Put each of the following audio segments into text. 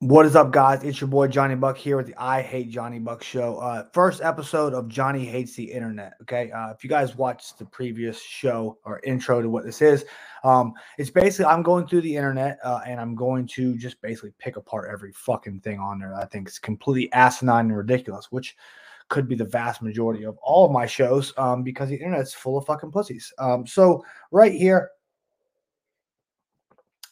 What is up, guys? It's your boy Johnny Buck here with the I Hate Johnny Buck show. Uh, first episode of Johnny Hates the Internet. Okay. Uh, if you guys watched the previous show or intro to what this is, um, it's basically I'm going through the internet uh, and I'm going to just basically pick apart every fucking thing on there. I think it's completely asinine and ridiculous, which could be the vast majority of all of my shows um, because the internet's full of fucking pussies. Um, so, right here,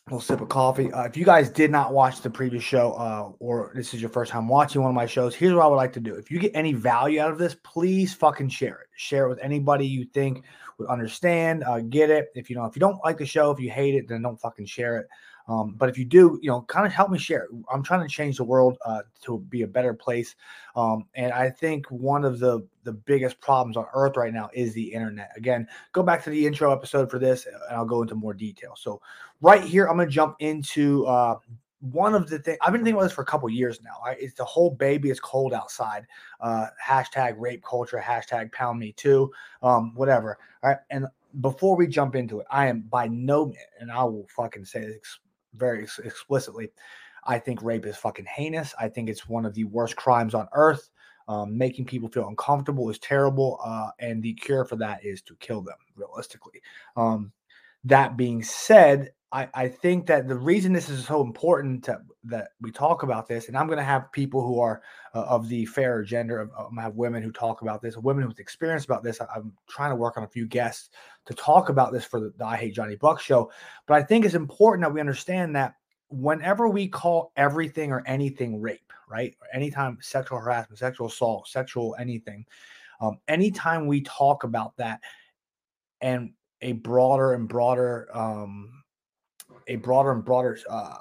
little sip of coffee. Uh, if you guys did not watch the previous show, uh, or this is your first time watching one of my shows, here's what I would like to do. If you get any value out of this, please fucking share it. Share it with anybody you think would understand, uh, get it. If you know, if you don't like the show, if you hate it, then don't fucking share it. Um, but if you do, you know, kind of help me share. I'm trying to change the world uh, to be a better place, um, and I think one of the the biggest problems on Earth right now is the internet. Again, go back to the intro episode for this, and I'll go into more detail. So, right here, I'm going to jump into uh, one of the things I've been thinking about this for a couple years now. Right? It's the whole baby is cold outside. Uh, hashtag rape culture. Hashtag pound me too. Um, whatever. All right. And before we jump into it, I am by no means and I will fucking say this very ex- explicitly. I think rape is fucking heinous. I think it's one of the worst crimes on earth. Um, making people feel uncomfortable is terrible, uh, and the cure for that is to kill them. Realistically, um, that being said, I, I, think that the reason this is so important to, that we talk about this, and I'm going to have people who are uh, of the fairer gender, going to have women who talk about this, women with experience about this. I, am trying to work on a few guests to talk about this for the, the I Hate Johnny Buck show. But I think it's important that we understand that whenever we call everything or anything rape, right? Or anytime sexual harassment, sexual assault, sexual anything, um, anytime we talk about that and a broader and broader um, a broader and broader uh,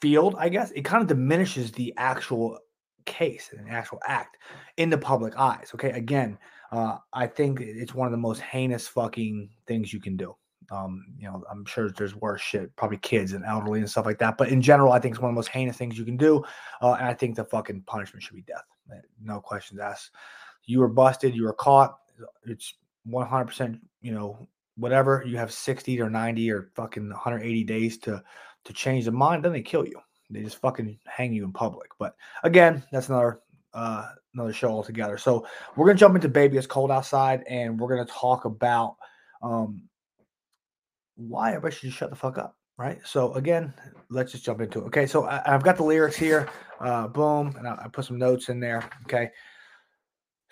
field, I guess, it kind of diminishes the actual case and actual act in the public eyes. Okay. Again, uh, I think it's one of the most heinous fucking things you can do. Um, you know, I'm sure there's worse shit, probably kids and elderly and stuff like that. But in general, I think it's one of the most heinous things you can do. Uh, and I think the fucking punishment should be death. Eh, no questions asked. You were busted, you were caught. It's 100%, you know, whatever you have 60 or 90 or fucking 180 days to to change the mind then they kill you. They just fucking hang you in public. But again that's another uh another show altogether. So we're gonna jump into baby it's cold outside and we're gonna talk about um why everybody should just shut the fuck up right? So again let's just jump into it. Okay so I, have got the lyrics here uh boom and I, I put some notes in there okay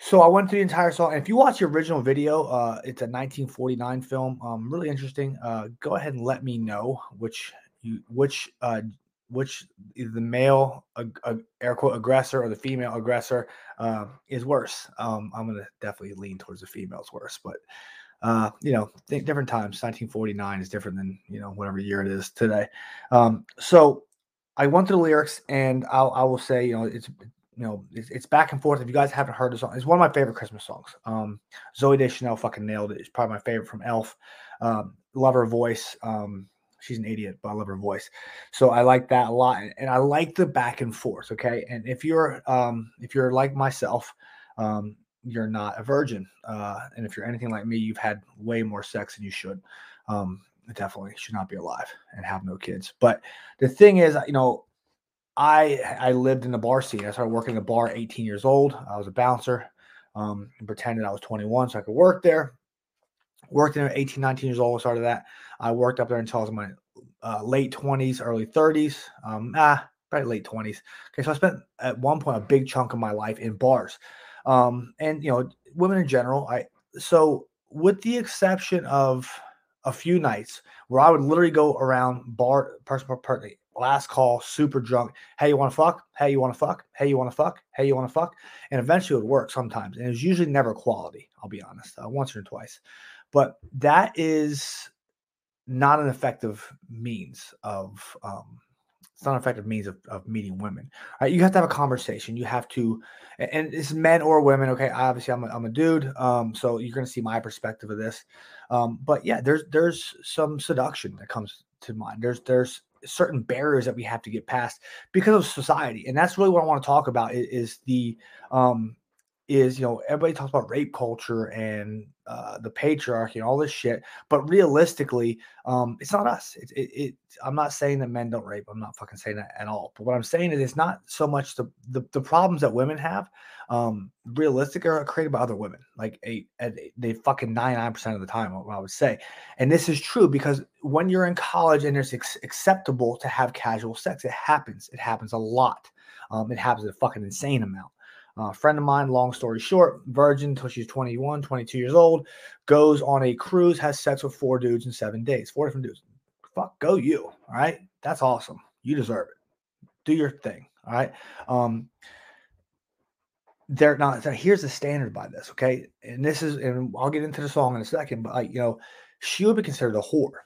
so I went through the entire song. And if you watch the original video, uh, it's a 1949 film. Um, really interesting. Uh, go ahead and let me know which you which uh which the male uh, air quote aggressor or the female aggressor uh, is worse. Um, I'm gonna definitely lean towards the female's worse, but uh, you know, different times. 1949 is different than you know whatever year it is today. Um, so I went through the lyrics, and I'll, I will say, you know, it's you know, it's, it's, back and forth. If you guys haven't heard the song, it's one of my favorite Christmas songs. Um, Zooey Deschanel fucking nailed it. It's probably my favorite from Elf. Um, love her voice. Um, she's an idiot, but I love her voice. So I like that a lot, and, and I like the back and forth. Okay, and if you're um, if you're like myself, um, you're not a virgin, uh, and if you're anything like me, you've had way more sex than you should. Um, definitely should not be alive and have no kids. But the thing is, you know, I I lived in the bar scene. I started working in the bar 18 years old. I was a bouncer. Um, and pretended I was 21 so I could work there. Worked there 18, 19 years old. Started that. I worked up there until I was in my uh, late 20s, early 30s. Um, ah, probably late 20s. Okay, so I spent at one point a big chunk of my life in bars. Um, and you know, women in general. I so with the exception of a few nights where I would literally go around bar person per person last call, super drunk. Hey, you want to fuck? Hey, you want to fuck? Hey, you want to fuck? Hey, you want to fuck? And eventually it would work sometimes. And it was usually never quality, I'll be honest, uh, once or twice. But that is not an effective means of, um, it's not an effective means of, of meeting women. Right? You have to have a conversation. You have to, and it's men or women. Okay. Obviously, I'm a, I'm a dude. Um, so you're going to see my perspective of this. Um, but yeah, there's, there's some seduction that comes to mind. There's, there's, certain barriers that we have to get past because of society and that's really what i want to talk about is, is the um is you know everybody talks about rape culture and uh, the patriarchy and all this shit, but realistically, um, it's not us. It, it, it, I'm not saying that men don't rape. I'm not fucking saying that at all. But what I'm saying is it's not so much the the, the problems that women have. Um, realistic are created by other women, like they fucking 99 percent of the time. What I would say, and this is true because when you're in college and it's acceptable to have casual sex, it happens. It happens a lot. Um, it happens a fucking insane amount. A friend of mine, long story short, virgin until she's 21, 22 years old, goes on a cruise, has sex with four dudes in seven days, four different dudes. Fuck, go you. All right. That's awesome. You deserve it. Do your thing. All right. Um, they're not, here's the standard by this. Okay. And this is, and I'll get into the song in a second, but like, you know, she would be considered a whore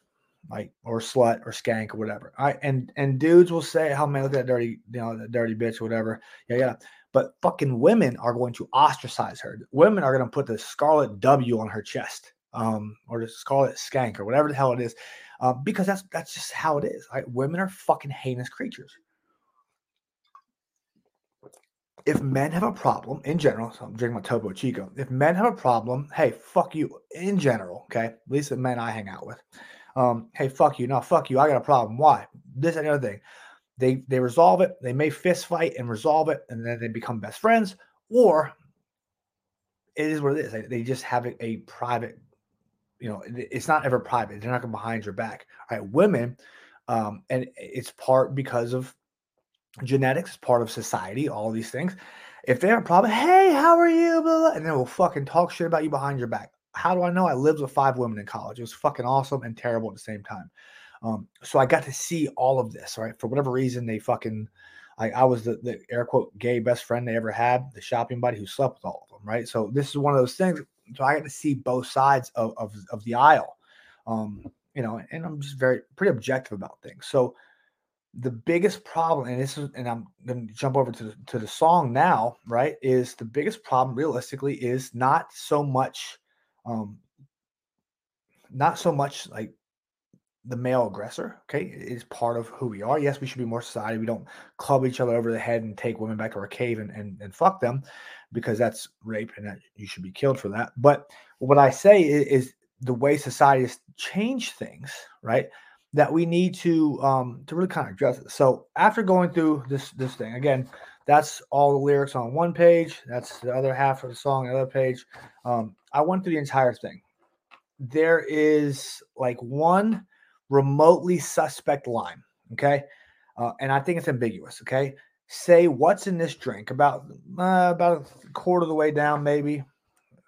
like or slut or skank or whatever. I and and dudes will say, "How oh, man, look at that dirty, you know, that dirty bitch, or whatever." Yeah, yeah. But fucking women are going to ostracize her. Women are going to put the scarlet W on her chest, um, or the scarlet skank, or whatever the hell it is, uh, because that's that's just how it is. Right? Women are fucking heinous creatures. If men have a problem in general, so I'm drinking my Topo Chico. If men have a problem, hey, fuck you in general. Okay, at least the men I hang out with um, hey, fuck you. No, fuck you. I got a problem. Why? This and the other thing. They they resolve it. They may fist fight and resolve it, and then they become best friends. Or it is what it is. They, just have a, private, you know, it's not ever private. They're not going behind your back. All right, women, um, and it's part because of genetics, part of society, all these things. If they have a problem, hey, how are you? Blah, blah, and they will fucking talk shit about you behind your back how do I know? I lived with five women in college. It was fucking awesome and terrible at the same time. Um, so I got to see all of this, right? For whatever reason, they fucking, I, I was the, the air quote gay best friend they ever had, the shopping buddy who slept with all of them, right? So this is one of those things. So I got to see both sides of, of, of the aisle, um, you know, and I'm just very, pretty objective about things. So the biggest problem, and this is, and I'm going to jump over to the, to the song now, right? Is the biggest problem realistically is not so much um, not so much like the male aggressor, okay, is part of who we are. Yes, we should be more society. We don't club each other over the head and take women back to our cave and, and, and fuck them because that's rape and that you should be killed for that. But what I say is, is the way society has changed things, right? That we need to um to really kind of address it. So after going through this this thing, again, that's all the lyrics on one page. That's the other half of the song, the other page. Um, I went through the entire thing. There is like one remotely suspect line. Okay. Uh, and I think it's ambiguous. Okay. Say what's in this drink about uh, about a quarter of the way down, maybe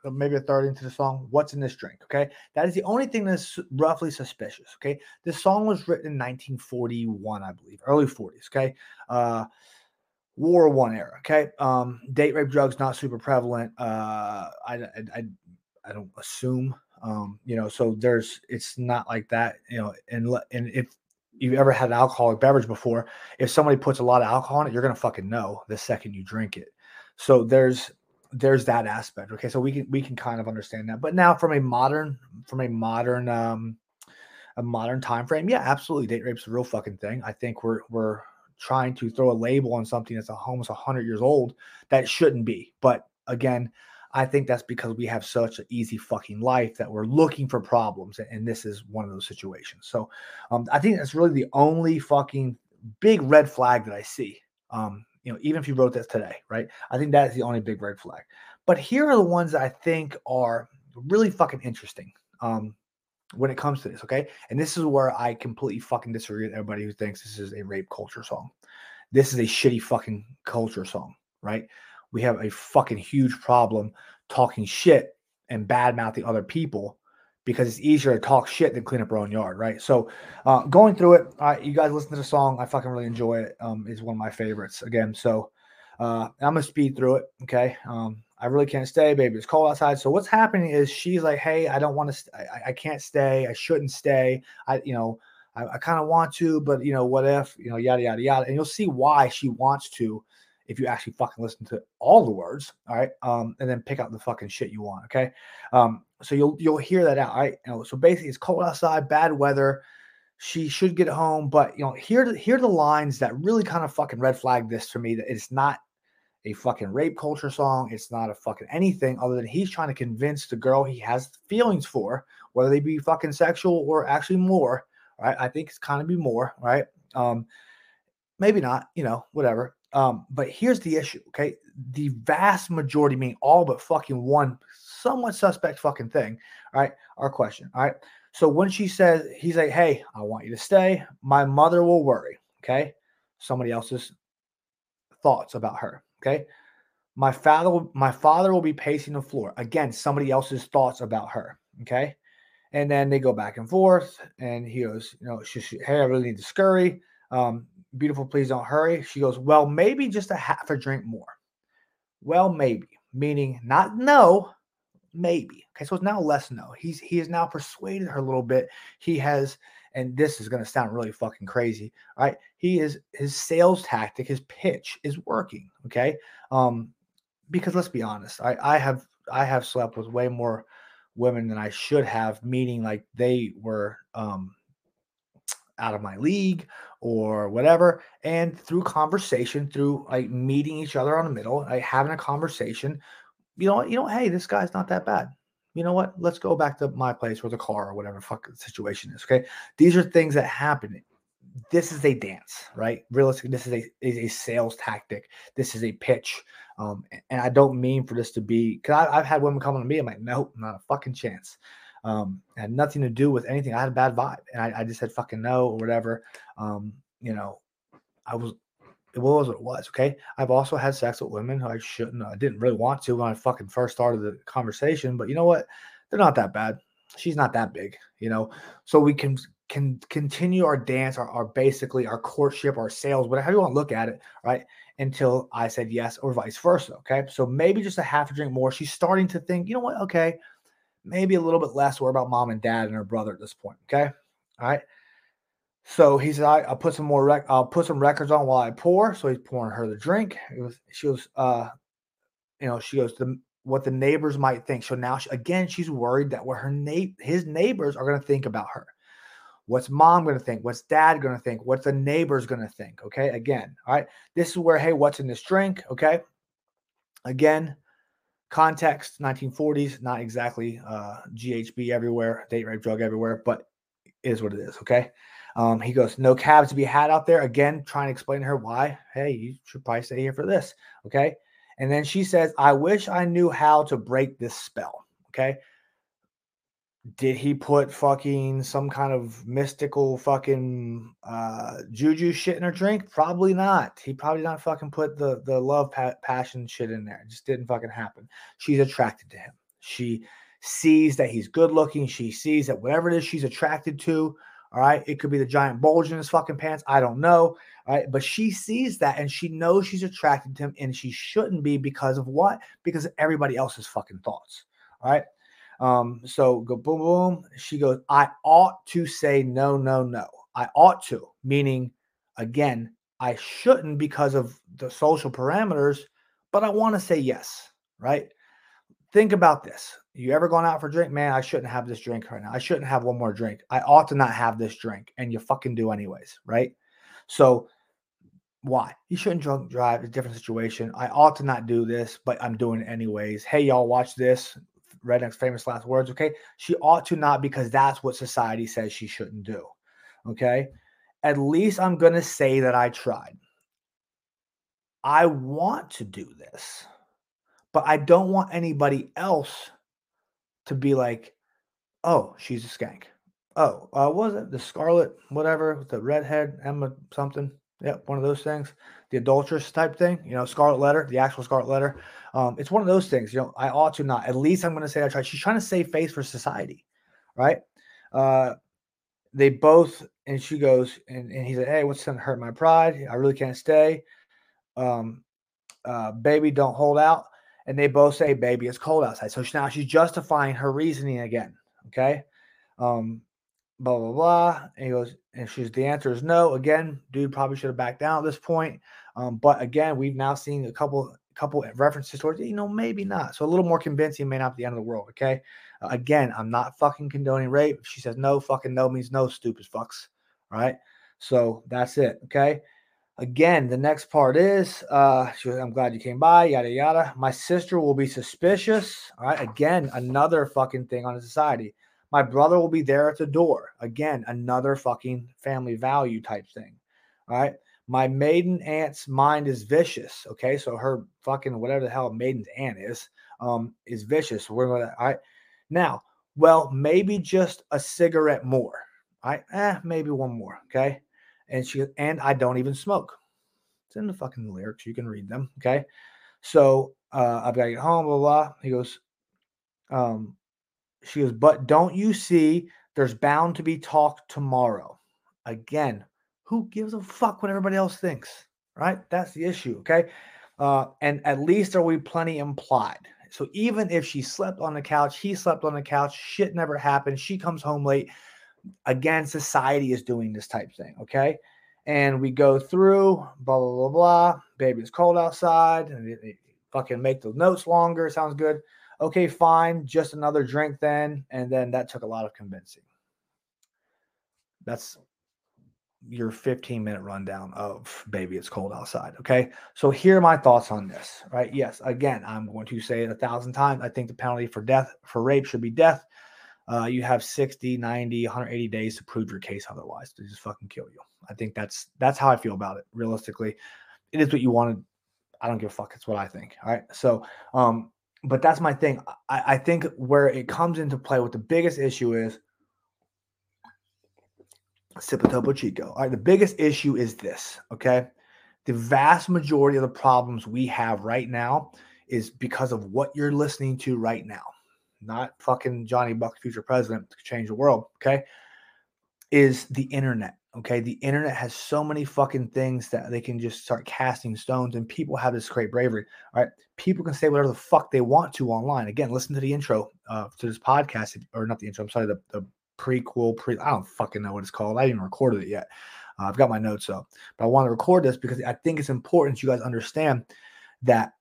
uh, maybe a third into the song. What's in this drink? Okay, that is the only thing that's roughly suspicious. Okay, this song was written in 1941, I believe, early 40s. Okay, uh, War One era. Okay, um, date rape drugs not super prevalent. Uh, I, I, I, I don't assume. Um, you know, so there's it's not like that. You know, and and if you've ever had an alcoholic beverage before, if somebody puts a lot of alcohol in it, you're gonna fucking know the second you drink it. So there's there's that aspect. Okay, so we can we can kind of understand that. But now from a modern from a modern um a modern time frame, yeah, absolutely, date rape's a real fucking thing. I think we're we're trying to throw a label on something that's almost 100 years old that shouldn't be. But again, I think that's because we have such an easy fucking life that we're looking for problems. And this is one of those situations. So um, I think that's really the only fucking big red flag that I see. Um, you know, even if you wrote this today, right? I think that is the only big red flag. But here are the ones that I think are really fucking interesting. Um, when it comes to this, okay? And this is where I completely fucking disagree with everybody who thinks this is a rape culture song. This is a shitty fucking culture song, right? We have a fucking huge problem talking shit and bad mouthing other people because it's easier to talk shit than clean up our own yard, right? So, uh, going through it, uh, you guys listen to the song. I fucking really enjoy it. Um, it's one of my favorites. Again, so uh, I'm gonna speed through it. Okay. Um, I really can't stay, baby. It's cold outside. So what's happening is she's like, hey, I don't want to. St- I, I can't stay. I shouldn't stay. I, you know, I, I kind of want to, but you know, what if, you know, yada yada yada. And you'll see why she wants to if you actually fucking listen to all the words. All right. Um, and then pick out the fucking shit you want. Okay. Um, so you'll you'll hear that out. Right. You know, so basically it's cold outside, bad weather. She should get home, but you know, here here the lines that really kind of fucking red flag this for me that it's not a fucking rape culture song. It's not a fucking anything other than he's trying to convince the girl he has feelings for, whether they be fucking sexual or actually more. Right? I think it's kind of be more. Right? Um, maybe not. You know, whatever. Um, but here's the issue. Okay, the vast majority, meaning all but fucking one somewhat suspect fucking thing. Right, our question. All right. So when she says, he's like, hey, I want you to stay, my mother will worry. Okay. Somebody else's thoughts about her. Okay. My father, my father will be pacing the floor. Again, somebody else's thoughts about her. Okay. And then they go back and forth. And he goes, you know, she, she, hey, I really need to scurry. Um, beautiful, please don't hurry. She goes, well, maybe just a half a drink more. Well, maybe, meaning not no, maybe. Okay, so it's now less no. He's he has now persuaded her a little bit. He has, and this is to sound really fucking crazy, right? He is his sales tactic, his pitch is working. Okay, um, because let's be honest, I I have I have slept with way more women than I should have, meaning like they were um out of my league or whatever. And through conversation, through like meeting each other on the middle, like having a conversation, you know? You know, hey, this guy's not that bad. You know what? Let's go back to my place or the car or whatever fuck the situation is. Okay. These are things that happen. This is a dance, right? Realistically, this is a is a sales tactic. This is a pitch. Um, and I don't mean for this to be because I've had women come to me. I'm like, nope, not a fucking chance. Um, had nothing to do with anything. I had a bad vibe, and I, I just said fucking no or whatever. Um, you know, I was it was what it was. Okay. I've also had sex with women who I shouldn't, I didn't really want to when I fucking first started the conversation, but you know what? They're not that bad. She's not that big, you know? So we can, can continue our dance, our, our basically our courtship, our sales, whatever you want to look at it, right? Until I said yes or vice versa. Okay. So maybe just a half a drink more. She's starting to think, you know what? Okay. Maybe a little bit less worry about mom and dad and her brother at this point. Okay. All right. So he said, I, will put some more, rec- I'll put some records on while I pour. So he's pouring her the drink. It was, she was, uh, you know, she goes, the, what the neighbors might think. So now, she, again, she's worried that what her na- his neighbors are going to think about her. What's mom going to think? What's dad going to think? What's the neighbors going to think? Okay. Again, all right. This is where, hey, what's in this drink? Okay. Again, context 1940s, not exactly uh, GHB everywhere, date rape drug everywhere, but is what it is. Okay. Um, he goes, no cabs to be had out there. Again, trying to explain to her why. Hey, you should probably stay here for this. Okay. And then she says, I wish I knew how to break this spell. Okay. Did he put fucking some kind of mystical fucking uh, juju shit in her drink? Probably not. He probably not fucking put the the love pa- passion shit in there. It just didn't fucking happen. She's attracted to him. She sees that he's good looking. She sees that whatever it is she's attracted to, all right. It could be the giant bulge in his fucking pants. I don't know. All right. But she sees that and she knows she's attracted to him and she shouldn't be because of what? Because of everybody else's fucking thoughts. All right. Um, so go boom, boom. She goes, I ought to say no, no, no. I ought to, meaning again, I shouldn't because of the social parameters, but I want to say yes. Right. Think about this. You ever gone out for a drink? Man, I shouldn't have this drink right now. I shouldn't have one more drink. I ought to not have this drink. And you fucking do anyways, right? So why? You shouldn't drunk drive. It's a different situation. I ought to not do this, but I'm doing it anyways. Hey, y'all, watch this. Redneck's famous last words. Okay. She ought to not because that's what society says she shouldn't do. Okay. At least I'm going to say that I tried. I want to do this but I don't want anybody else to be like, oh, she's a skank. Oh, uh, was it the Scarlet, whatever, the redhead, Emma something? Yep, one of those things. The adulterous type thing, you know, Scarlet Letter, the actual Scarlet Letter. Um, it's one of those things, you know, I ought to not. At least I'm going to say I tried. She's trying to save face for society, right? Uh, they both, and she goes, and, and he said, hey, what's going to hurt my pride? I really can't stay. Um, uh, baby, don't hold out and they both say, "Baby, it's cold outside." So now she's justifying her reasoning again. Okay, um, blah blah blah. And he goes, and she's the answer is no. Again, dude probably should have backed down at this point. Um, but again, we've now seen a couple couple references towards you know maybe not. So a little more convincing may not be the end of the world. Okay, uh, again, I'm not fucking condoning rape. If she says no, fucking no means no. Stupid fucks. Right. So that's it. Okay. Again, the next part is uh, she I'm glad you came by, yada yada. My sister will be suspicious. All right. Again, another fucking thing on society. My brother will be there at the door. Again, another fucking family value type thing. All right. My maiden aunt's mind is vicious. Okay. So her fucking whatever the hell maiden's aunt is, um, is vicious. We're to, all right. Now, well, maybe just a cigarette more. Right. Eh, maybe one more. Okay. And she and I don't even smoke. It's in the fucking lyrics. You can read them. Okay. So uh, I've got to get home, blah, blah. He goes, um, she goes, but don't you see there's bound to be talk tomorrow? Again, who gives a fuck what everybody else thinks? Right? That's the issue. Okay. Uh, and at least are we plenty implied. So even if she slept on the couch, he slept on the couch, shit never happened. She comes home late again, society is doing this type thing. Okay. And we go through blah, blah, blah, blah. Baby, it's cold outside. And fucking make the notes longer. Sounds good. Okay, fine. Just another drink then. And then that took a lot of convincing. That's your 15 minute rundown of baby it's cold outside okay so here are my thoughts on this right yes again i'm going to say it a thousand times i think the penalty for death for rape should be death uh, you have 60, 90, 180 days to prove your case otherwise. to just fucking kill you. I think that's that's how I feel about it. Realistically, it is what you wanted. I don't give a fuck. It's what I think. All right. So, um, but that's my thing. I, I think where it comes into play, what the biggest issue is, sip Chico. All right. The biggest issue is this. Okay. The vast majority of the problems we have right now is because of what you're listening to right now not fucking Johnny Buck, future president, to change the world, okay, is the internet. Okay. The internet has so many fucking things that they can just start casting stones, and people have this great bravery. All right. People can say whatever the fuck they want to online. Again, listen to the intro uh, to this podcast, or not the intro, I'm sorry, the, the prequel, pre, I don't fucking know what it's called. I haven't even recorded it yet. Uh, I've got my notes up, but I want to record this because I think it's important you guys understand that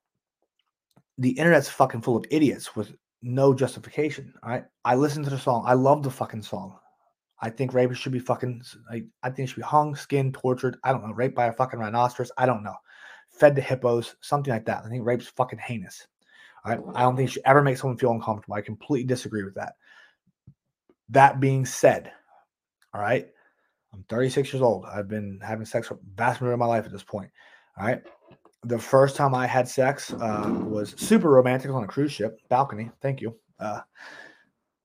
the internet's fucking full of idiots with no justification. I I listened to the song. I love the fucking song. I think rapists should be fucking. I, I think should be hung, skinned, tortured. I don't know. Raped by a fucking rhinoceros. I don't know. Fed to hippos, something like that. I think rape's fucking heinous. I don't think it should ever make someone feel uncomfortable. I completely disagree with that. That being said, all right, I'm 36 years old. I've been having sex for vast majority of my life at this point. All right the first time I had sex uh, was super romantic on a cruise ship balcony. Thank you. Uh,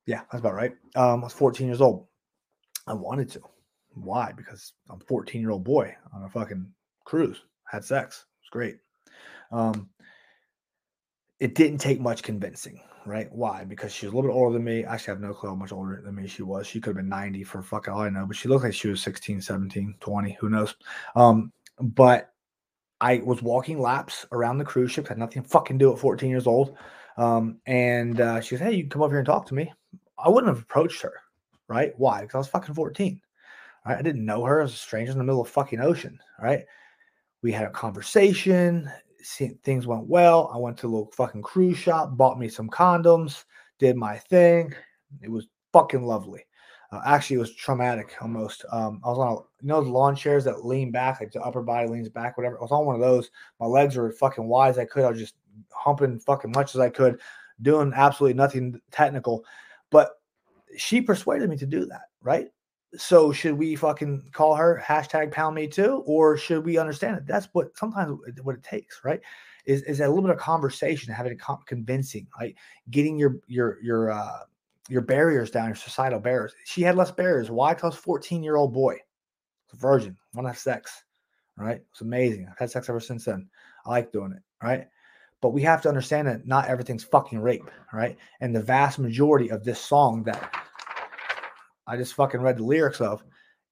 yeah, that's about right. Um, I was 14 years old. I wanted to. Why? Because I'm a 14 year old boy on a fucking cruise. Had sex. It was great. Um, it didn't take much convincing, right? Why? Because she was a little bit older than me. I actually, I have no clue how much older than me she was. She could have been 90 for fucking all I know, but she looked like she was 16, 17, 20. Who knows? Um, but I was walking laps around the cruise ship, had nothing to fucking do at 14 years old. Um, and uh, she said, Hey, you can come over here and talk to me. I wouldn't have approached her, right? Why? Because I was fucking 14. Right? I didn't know her as a stranger in the middle of fucking ocean, right? We had a conversation, things went well. I went to a little fucking cruise shop, bought me some condoms, did my thing. It was fucking lovely. Uh, actually, it was traumatic almost. Um, I was on, a, you know, the lawn chairs that lean back, like the upper body leans back, whatever. I was on one of those. My legs were fucking wide as I could. I was just humping fucking much as I could, doing absolutely nothing technical. But she persuaded me to do that, right? So should we fucking call her hashtag pound me too, or should we understand it? That's what sometimes what it takes, right? Is is a little bit of conversation, having a convincing, like getting your your your uh your barriers down, your societal barriers. She had less barriers. Why? Because 14 year old boy, virgin, want to have sex. Right? It's amazing. I've had sex ever since then. I like doing it. Right? But we have to understand that not everything's fucking rape. Right? And the vast majority of this song that I just fucking read the lyrics of,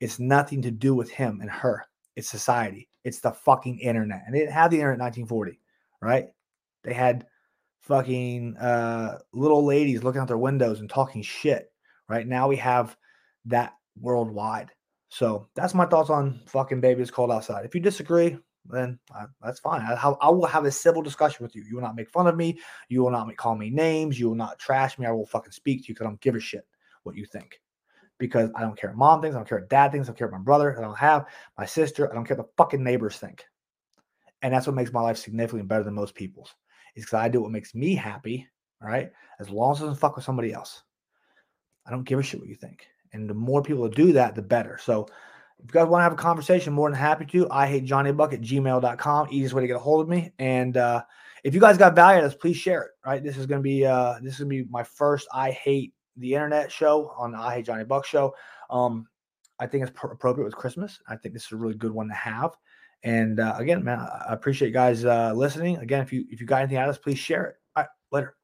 it's nothing to do with him and her. It's society. It's the fucking internet. And they didn't have the internet in 1940. Right? They had fucking uh, little ladies looking out their windows and talking shit. Right now we have that worldwide. So that's my thoughts on fucking baby is cold outside. If you disagree, then uh, that's fine. I, I, will have a civil discussion with you. You will not make fun of me. You will not make, call me names. You will not trash me. I will fucking speak to you because I don't give a shit what you think. because I don't care mom thinks, I don't care dad thinks, I don't care my brother, I don't have my sister, I don't care what the fucking neighbors think. And that's what makes my life significantly better than most people's. Is because I do what makes me happy, all right? As long as it doesn't fuck with somebody else. I don't give a shit what you think. And the more people do that, the better. So if you guys want to have a conversation, more than happy to. I hate Johnny Buck at gmail.com. Easiest way to get a hold of me. And uh, if you guys got value out of this, please share it. Right. This is gonna be uh this is gonna be my first I hate the internet show on the I Hate Johnny Buck show. Um, I think it's pr- appropriate with Christmas. I think this is a really good one to have. And uh, again, man, I appreciate you guys uh, listening. Again, if you if you got anything out of this, please share it. All right, later.